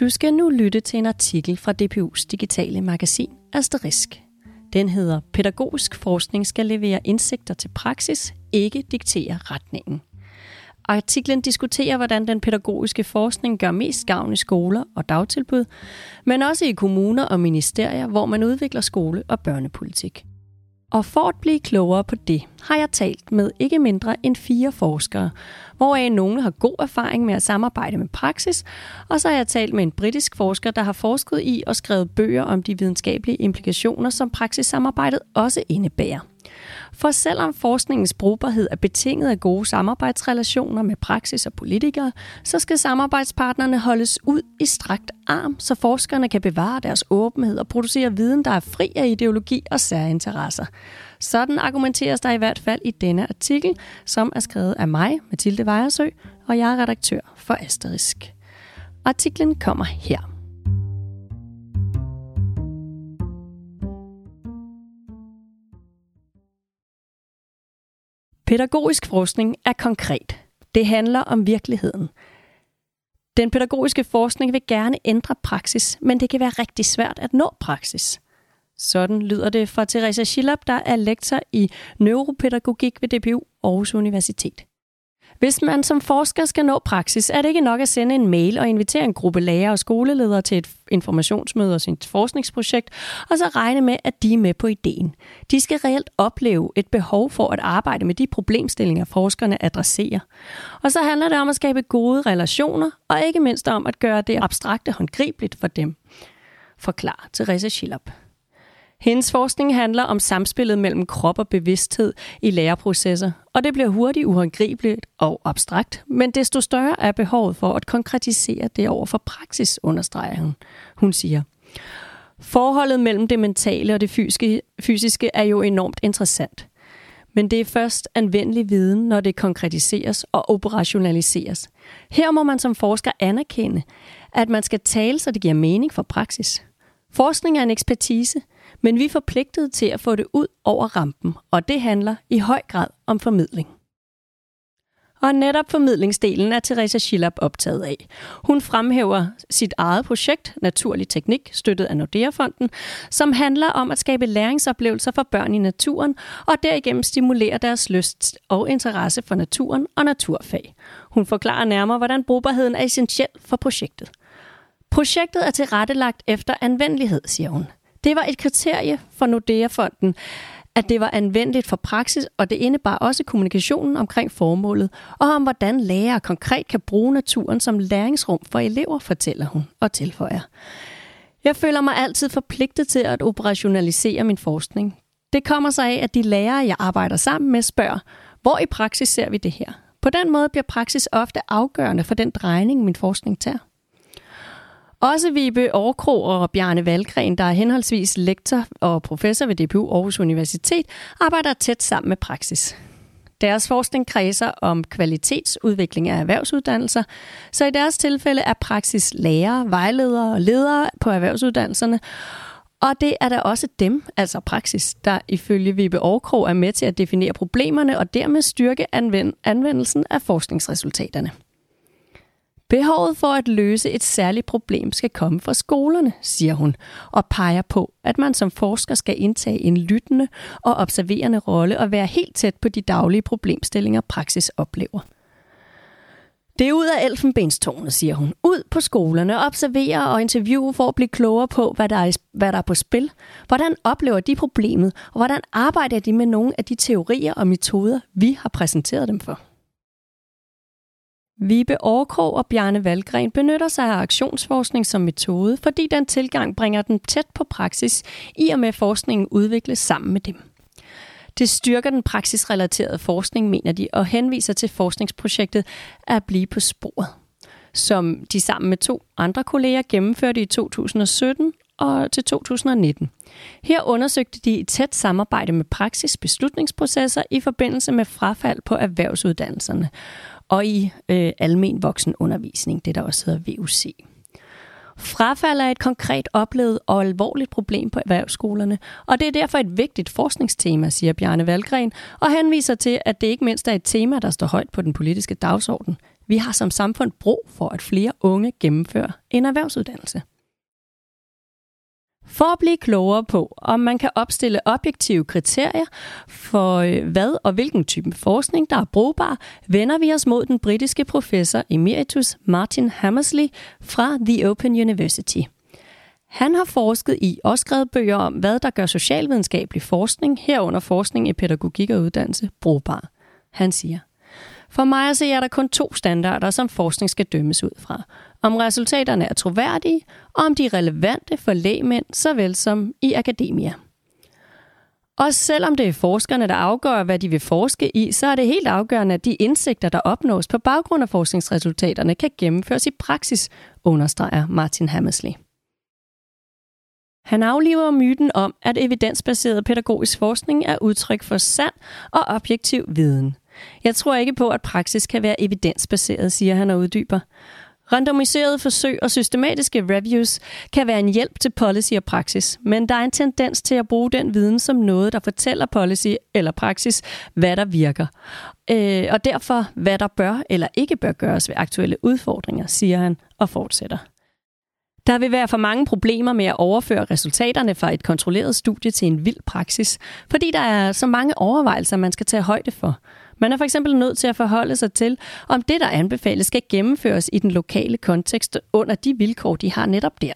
Du skal nu lytte til en artikel fra DPU's digitale magasin Asterisk. Den hedder Pædagogisk forskning skal levere indsigter til praksis, ikke diktere retningen. Artiklen diskuterer, hvordan den pædagogiske forskning gør mest gavn i skoler og dagtilbud, men også i kommuner og ministerier, hvor man udvikler skole- og børnepolitik. Og for at blive klogere på det, har jeg talt med ikke mindre end fire forskere, hvoraf nogle har god erfaring med at samarbejde med praksis, og så har jeg talt med en britisk forsker, der har forsket i og skrevet bøger om de videnskabelige implikationer, som praksissamarbejdet også indebærer. For selvom forskningens brugbarhed er betinget af gode samarbejdsrelationer med praksis og politikere, så skal samarbejdspartnerne holdes ud i strakt arm, så forskerne kan bevare deres åbenhed og producere viden, der er fri af ideologi og særinteresser. Sådan argumenteres der i hvert fald i denne artikel, som er skrevet af mig, Mathilde Vejersø, og jeg er redaktør for Asterisk. Artiklen kommer her. Pædagogisk forskning er konkret. Det handler om virkeligheden. Den pædagogiske forskning vil gerne ændre praksis, men det kan være rigtig svært at nå praksis. Sådan lyder det fra Teresa Schillab, der er lektor i neuropædagogik ved DPU Aarhus Universitet. Hvis man som forsker skal nå praksis, er det ikke nok at sende en mail og invitere en gruppe lærere og skoleledere til et informationsmøde og sit forskningsprojekt, og så regne med, at de er med på ideen. De skal reelt opleve et behov for at arbejde med de problemstillinger, forskerne adresserer. Og så handler det om at skabe gode relationer, og ikke mindst om at gøre det abstrakte håndgribeligt for dem. Forklar Therese Schillop. Hendes forskning handler om samspillet mellem krop og bevidsthed i læreprocesser, og det bliver hurtigt uhåndgribeligt og abstrakt, men desto større er behovet for at konkretisere det over for praksis, understreger hun. Hun siger, Forholdet mellem det mentale og det fysiske, fysiske er jo enormt interessant. Men det er først anvendelig viden, når det konkretiseres og operationaliseres. Her må man som forsker anerkende, at man skal tale, så det giver mening for praksis. Forskning er en ekspertise, men vi er forpligtet til at få det ud over rampen, og det handler i høj grad om formidling. Og netop formidlingsdelen er Teresa Schillab optaget af. Hun fremhæver sit eget projekt, Naturlig Teknik, støttet af Nordea-fonden, som handler om at skabe læringsoplevelser for børn i naturen, og derigennem stimulere deres lyst og interesse for naturen og naturfag. Hun forklarer nærmere, hvordan brugbarheden er essentiel for projektet. Projektet er tilrettelagt efter anvendelighed, siger hun. Det var et kriterie for Nordea-fonden, at det var anvendeligt for praksis, og det indebar også kommunikationen omkring formålet, og om hvordan lærere konkret kan bruge naturen som læringsrum for elever, fortæller hun og tilføjer. Jeg føler mig altid forpligtet til at operationalisere min forskning. Det kommer sig af, at de lærere, jeg arbejder sammen med, spørger, hvor i praksis ser vi det her? På den måde bliver praksis ofte afgørende for den drejning, min forskning tager. Også Vibe Aarkro og Bjarne Valgren, der er henholdsvis lektor og professor ved DPU Aarhus Universitet, arbejder tæt sammen med praksis. Deres forskning kredser om kvalitetsudvikling af erhvervsuddannelser, så i deres tilfælde er praksis lærere, vejledere og ledere på erhvervsuddannelserne, og det er da også dem, altså praksis, der ifølge Vibe Aarkro er med til at definere problemerne og dermed styrke anvendelsen af forskningsresultaterne. Behovet for at løse et særligt problem skal komme fra skolerne, siger hun, og peger på, at man som forsker skal indtage en lyttende og observerende rolle og være helt tæt på de daglige problemstillinger, praksis oplever. Det er ud af elfenbenstårnet, siger hun. Ud på skolerne, observere og interviewe for at blive klogere på, hvad der, er, hvad der er på spil. Hvordan oplever de problemet, og hvordan arbejder de med nogle af de teorier og metoder, vi har præsenteret dem for. Vibe Aarkrog og Bjarne Valgren benytter sig af aktionsforskning som metode, fordi den tilgang bringer den tæt på praksis, i og med forskningen udvikles sammen med dem. Det styrker den praksisrelaterede forskning, mener de, og henviser til forskningsprojektet at blive på sporet, som de sammen med to andre kolleger gennemførte i 2017 og til 2019. Her undersøgte de i tæt samarbejde med praksis beslutningsprocesser i forbindelse med frafald på erhvervsuddannelserne, og i øh, almen voksenundervisning, det der også hedder VUC. Frafald er et konkret oplevet og alvorligt problem på erhvervsskolerne, og det er derfor et vigtigt forskningstema, siger Bjarne Valgren, og henviser til, at det ikke mindst er et tema, der står højt på den politiske dagsorden. Vi har som samfund brug for, at flere unge gennemfører en erhvervsuddannelse. For at blive klogere på, om man kan opstille objektive kriterier for øh, hvad og hvilken type forskning, der er brugbar, vender vi os mod den britiske professor emeritus Martin Hammersley fra The Open University. Han har forsket i og skrevet bøger om, hvad der gør socialvidenskabelig forskning, herunder forskning i pædagogik og uddannelse, brugbar. Han siger, for mig at se er der kun to standarder, som forskning skal dømmes ud fra. Om resultaterne er troværdige, og om de er relevante for lægmænd, såvel som i akademia. Og selvom det er forskerne, der afgør, hvad de vil forske i, så er det helt afgørende, at de indsigter, der opnås på baggrund af forskningsresultaterne, kan gennemføres i praksis, understreger Martin Hammersley. Han afliver myten om, at evidensbaseret pædagogisk forskning er udtryk for sand og objektiv viden. Jeg tror ikke på, at praksis kan være evidensbaseret, siger han og uddyber. Randomiserede forsøg og systematiske reviews kan være en hjælp til policy og praksis, men der er en tendens til at bruge den viden som noget, der fortæller policy eller praksis, hvad der virker. Øh, og derfor, hvad der bør eller ikke bør gøres ved aktuelle udfordringer, siger han og fortsætter. Der vil være for mange problemer med at overføre resultaterne fra et kontrolleret studie til en vild praksis, fordi der er så mange overvejelser, man skal tage højde for. Man er for eksempel nødt til at forholde sig til, om det, der anbefales, skal gennemføres i den lokale kontekst under de vilkår, de har netop der.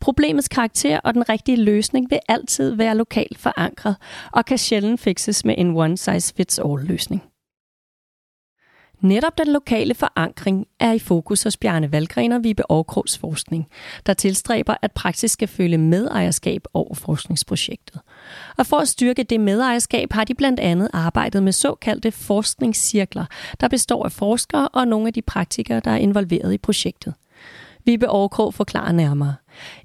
Problemets karakter og den rigtige løsning vil altid være lokalt forankret og kan sjældent fikses med en one-size-fits-all-løsning. Netop den lokale forankring er i fokus hos Bjarne Valgren og Vibe Aarkrogs forskning, der tilstræber, at praksis skal føle medejerskab over forskningsprojektet. Og for at styrke det medejerskab har de blandt andet arbejdet med såkaldte forskningscirkler, der består af forskere og nogle af de praktikere, der er involveret i projektet. Vibe Aarkrog forklarer nærmere.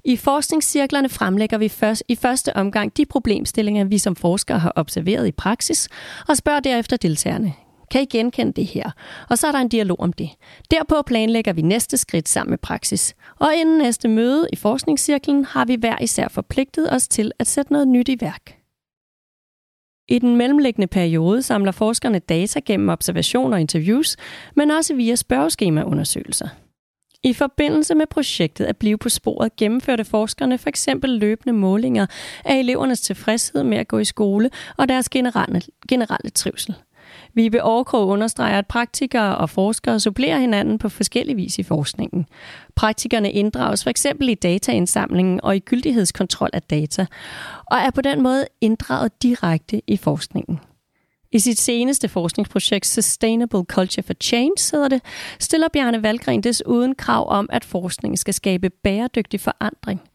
I forskningscirklerne fremlægger vi først, i første omgang de problemstillinger, vi som forskere har observeret i praksis, og spørger derefter deltagerne. Kan I genkende det her? Og så er der en dialog om det. Derpå planlægger vi næste skridt sammen med praksis. Og inden næste møde i forskningscirklen har vi hver især forpligtet os til at sætte noget nyt i værk. I den mellemliggende periode samler forskerne data gennem observationer og interviews, men også via spørgeskemaundersøgelser. I forbindelse med projektet at blive på sporet gennemførte forskerne for eksempel løbende målinger af elevernes tilfredshed med at gå i skole og deres generelle, generelle trivsel. Vibe Aarkrog understreger, at praktikere og forskere supplerer hinanden på forskellige vis i forskningen. Praktikerne inddrages for eksempel i dataindsamlingen og i gyldighedskontrol af data, og er på den måde inddraget direkte i forskningen. I sit seneste forskningsprojekt Sustainable Culture for Change, hedder det, stiller Bjarne Valgren desuden krav om, at forskningen skal skabe bæredygtig forandring –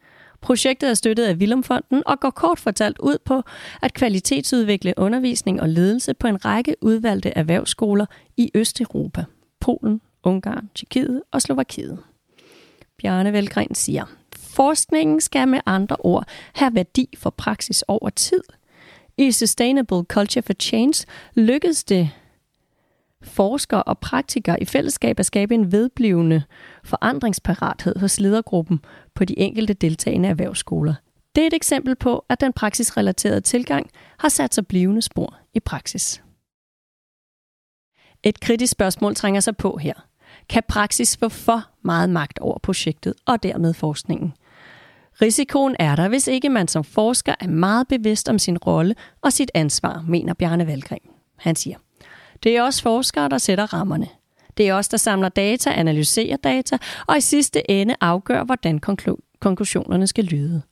Projektet er støttet af Vilumfonden og går kort fortalt ud på at kvalitetsudvikle undervisning og ledelse på en række udvalgte erhvervsskoler i Østeuropa, Polen, Ungarn, Tjekkiet og Slovakiet. Bjarne Velgren siger, forskningen skal med andre ord have værdi for praksis over tid. I Sustainable Culture for Change lykkedes det forskere og praktikere i fællesskab at skabe en vedblivende forandringsparathed hos ledergruppen på de enkelte deltagende erhvervsskoler. Det er et eksempel på, at den praksisrelaterede tilgang har sat sig blivende spor i praksis. Et kritisk spørgsmål trænger sig på her. Kan praksis få for meget magt over projektet og dermed forskningen? Risikoen er der, hvis ikke man som forsker er meget bevidst om sin rolle og sit ansvar, mener Bjarne Valgren. Han siger, det er også forskere, der sætter rammerne. Det er os, der samler data, analyserer data, og i sidste ende afgør, hvordan konklusionerne skal lyde.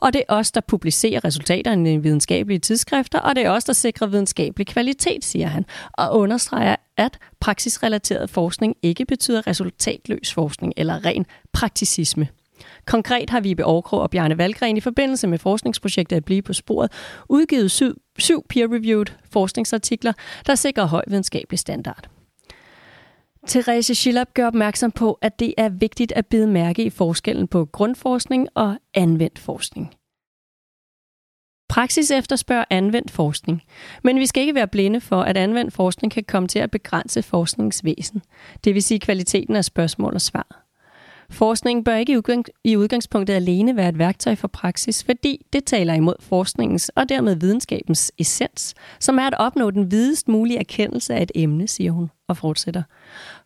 Og det er os, der publicerer resultaterne i videnskabelige tidsskrifter, og det er os, der sikrer videnskabelig kvalitet, siger han, og understreger, at praksisrelateret forskning ikke betyder resultatløs forskning eller ren prakticisme. Konkret har Vibe Aarkrog og Bjarne Valgren i forbindelse med forskningsprojektet at blive på sporet udgivet syv, syv peer-reviewed forskningsartikler, der sikrer høj videnskabelig standard. Therese Schillab gør opmærksom på, at det er vigtigt at bide mærke i forskellen på grundforskning og anvendt forskning. Praksis efterspørger anvendt forskning, men vi skal ikke være blinde for, at anvendt forskning kan komme til at begrænse forskningsvæsen, det vil sige kvaliteten af spørgsmål og svar. Forskningen bør ikke i udgangspunktet alene være et værktøj for praksis, fordi det taler imod forskningens og dermed videnskabens essens, som er at opnå den videst mulige erkendelse af et emne, siger hun og fortsætter.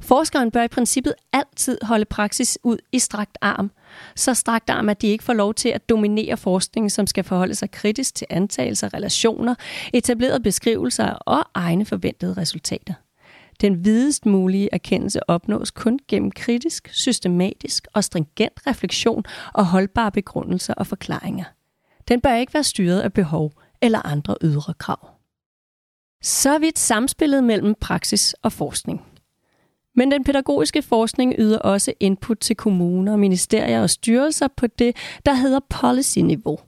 Forskeren bør i princippet altid holde praksis ud i strakt arm, så strakt arm, at de ikke får lov til at dominere forskningen, som skal forholde sig kritisk til antagelser, relationer, etablerede beskrivelser og egne forventede resultater. Den videst mulige erkendelse opnås kun gennem kritisk, systematisk og stringent refleksion og holdbare begrundelser og forklaringer. Den bør ikke være styret af behov eller andre ydre krav. Så vidt samspillet mellem praksis og forskning. Men den pædagogiske forskning yder også input til kommuner, ministerier og styrelser på det, der hedder policy-niveau.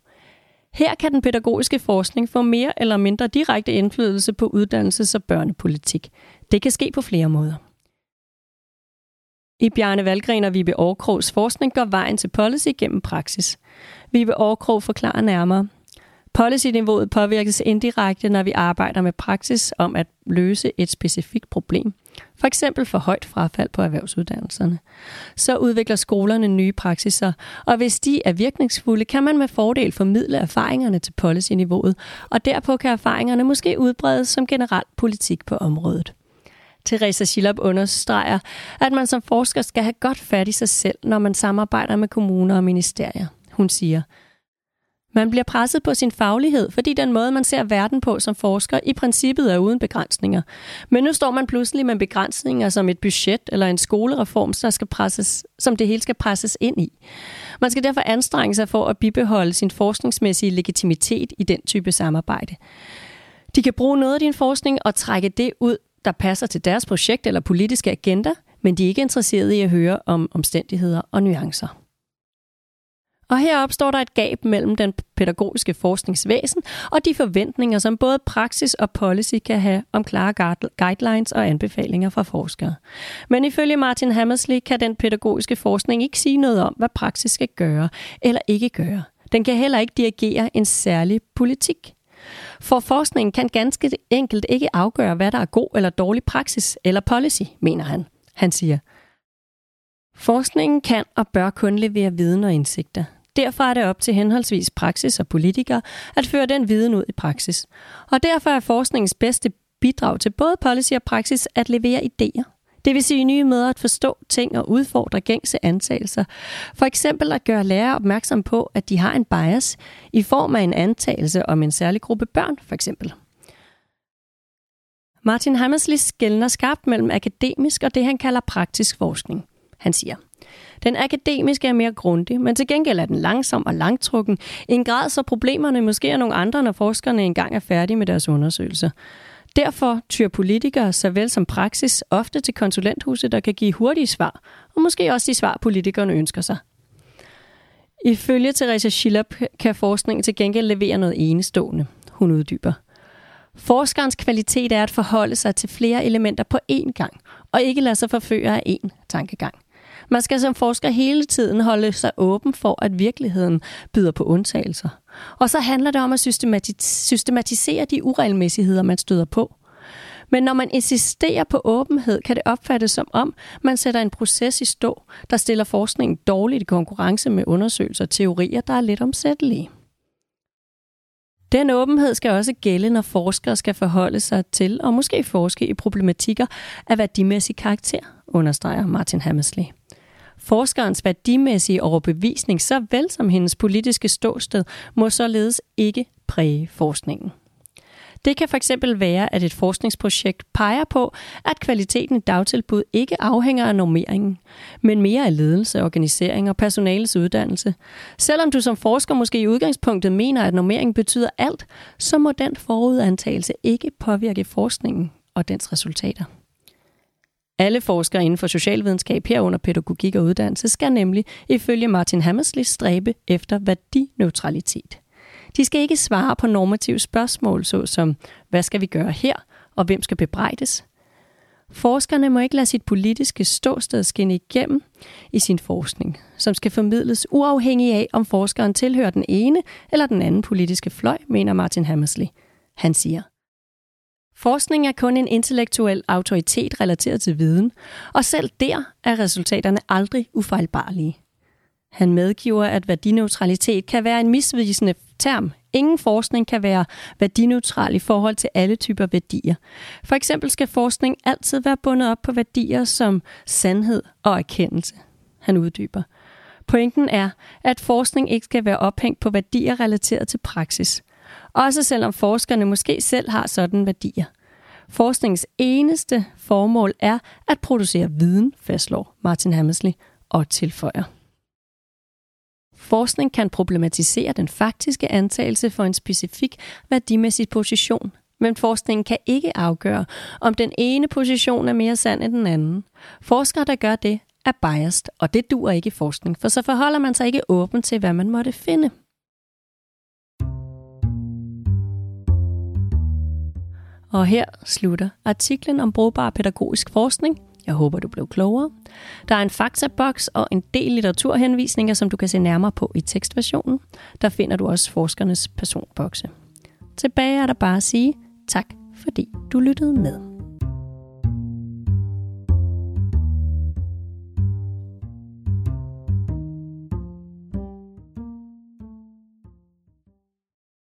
Her kan den pædagogiske forskning få mere eller mindre direkte indflydelse på uddannelses- og børnepolitik. Det kan ske på flere måder. I Bjarne Valgren og Vibe Aarkrogs forskning går vejen til policy gennem praksis. Vibe Aarkrog forklarer nærmere. Policy-niveauet påvirkes indirekte, når vi arbejder med praksis om at løse et specifikt problem. For eksempel for højt frafald på erhvervsuddannelserne. Så udvikler skolerne nye praksiser, og hvis de er virkningsfulde, kan man med fordel formidle erfaringerne til policy-niveauet, og derpå kan erfaringerne måske udbredes som generel politik på området. Teresa Schillop understreger, at man som forsker skal have godt fat i sig selv, når man samarbejder med kommuner og ministerier. Hun siger, man bliver presset på sin faglighed, fordi den måde, man ser verden på som forsker, i princippet er uden begrænsninger. Men nu står man pludselig med begrænsninger som et budget eller en skolereform, der skal presses, som det hele skal presses ind i. Man skal derfor anstrenge sig for at bibeholde sin forskningsmæssige legitimitet i den type samarbejde. De kan bruge noget af din forskning og trække det ud, der passer til deres projekt eller politiske agenda, men de er ikke interesserede i at høre om omstændigheder og nuancer. Og her opstår der et gab mellem den pædagogiske forskningsvæsen og de forventninger, som både praksis og policy kan have om klare guidelines og anbefalinger fra forskere. Men ifølge Martin Hammersley kan den pædagogiske forskning ikke sige noget om, hvad praksis skal gøre eller ikke gøre. Den kan heller ikke dirigere en særlig politik. For forskningen kan ganske enkelt ikke afgøre, hvad der er god eller dårlig praksis eller policy, mener han. Han siger, Forskningen kan og bør kun levere viden og indsigter. Derfor er det op til henholdsvis praksis og politikere at føre den viden ud i praksis. Og derfor er forskningens bedste bidrag til både policy og praksis at levere idéer. Det vil sige nye måder at forstå ting og udfordre gængse antagelser. For eksempel at gøre lærere opmærksom på, at de har en bias i form af en antagelse om en særlig gruppe børn, for eksempel. Martin Hammersley skældner skarpt mellem akademisk og det, han kalder praktisk forskning. Han siger, den akademiske er mere grundig, men til gengæld er den langsom og langtrukken, i en grad så problemerne måske er nogle andre, når forskerne engang er færdige med deres undersøgelser. Derfor tyr politikere såvel som praksis ofte til konsulenthuse, der kan give hurtige svar, og måske også de svar, politikerne ønsker sig. Ifølge Teresa Schillop kan forskningen til gengæld levere noget enestående. Hun uddyber. Forskerens kvalitet er at forholde sig til flere elementer på én gang, og ikke lade sig forføre af én tankegang. Man skal som forsker hele tiden holde sig åben for, at virkeligheden byder på undtagelser. Og så handler det om at systematisere de uregelmæssigheder, man støder på. Men når man insisterer på åbenhed, kan det opfattes som om, man sætter en proces i stå, der stiller forskningen dårligt i konkurrence med undersøgelser og teorier, der er lidt omsættelige. Den åbenhed skal også gælde, når forskere skal forholde sig til og måske forske i problematikker af værdimæssig karakter, understreger Martin Hammersley. Forskerens værdimæssige overbevisning, såvel som hendes politiske ståsted, må således ikke præge forskningen. Det kan fx være, at et forskningsprojekt peger på, at kvaliteten i dagtilbud ikke afhænger af normeringen, men mere af ledelse, organisering og personalets uddannelse. Selvom du som forsker måske i udgangspunktet mener, at normering betyder alt, så må den forudantagelse ikke påvirke forskningen og dens resultater. Alle forskere inden for socialvidenskab herunder pædagogik og uddannelse skal nemlig ifølge Martin Hammersley stræbe efter værdineutralitet. De skal ikke svare på normative spørgsmål, såsom hvad skal vi gøre her, og hvem skal bebrejdes. Forskerne må ikke lade sit politiske ståsted skinne igennem i sin forskning, som skal formidles uafhængig af, om forskeren tilhører den ene eller den anden politiske fløj, mener Martin Hammersley. Han siger, Forskning er kun en intellektuel autoritet relateret til viden, og selv der er resultaterne aldrig ufejlbarlige. Han medgiver, at værdineutralitet kan være en misvisende term. Ingen forskning kan være værdineutral i forhold til alle typer værdier. For eksempel skal forskning altid være bundet op på værdier som sandhed og erkendelse. Han uddyber. Pointen er, at forskning ikke skal være ophængt på værdier relateret til praksis. Også selvom forskerne måske selv har sådan værdier. Forskningens eneste formål er at producere viden, fastslår Martin Hammersley og tilføjer. Forskning kan problematisere den faktiske antagelse for en specifik værdimæssig position, men forskningen kan ikke afgøre, om den ene position er mere sand end den anden. Forskere, der gør det, er biased, og det duer ikke i forskning, for så forholder man sig ikke åben til, hvad man måtte finde. Og her slutter artiklen om brugbar pædagogisk forskning. Jeg håber, du blev klogere. Der er en faktaboks og en del litteraturhenvisninger, som du kan se nærmere på i tekstversionen. Der finder du også forskernes personbokse. Tilbage er der bare at sige tak, fordi du lyttede med.